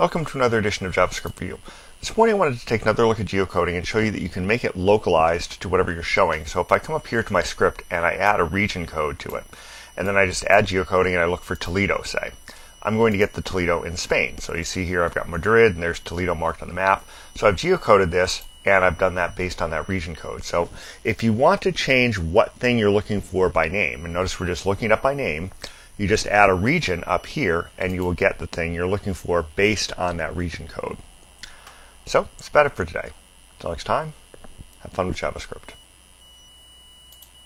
Welcome to another edition of JavaScript You. This morning I wanted to take another look at geocoding and show you that you can make it localized to whatever you're showing. So if I come up here to my script and I add a region code to it, and then I just add geocoding and I look for Toledo, say, I'm going to get the Toledo in Spain. So you see here I've got Madrid and there's Toledo marked on the map. So I've geocoded this and I've done that based on that region code. So if you want to change what thing you're looking for by name, and notice we're just looking it up by name, you just add a region up here and you will get the thing you're looking for based on that region code. So that's about it for today. Until next time, have fun with JavaScript.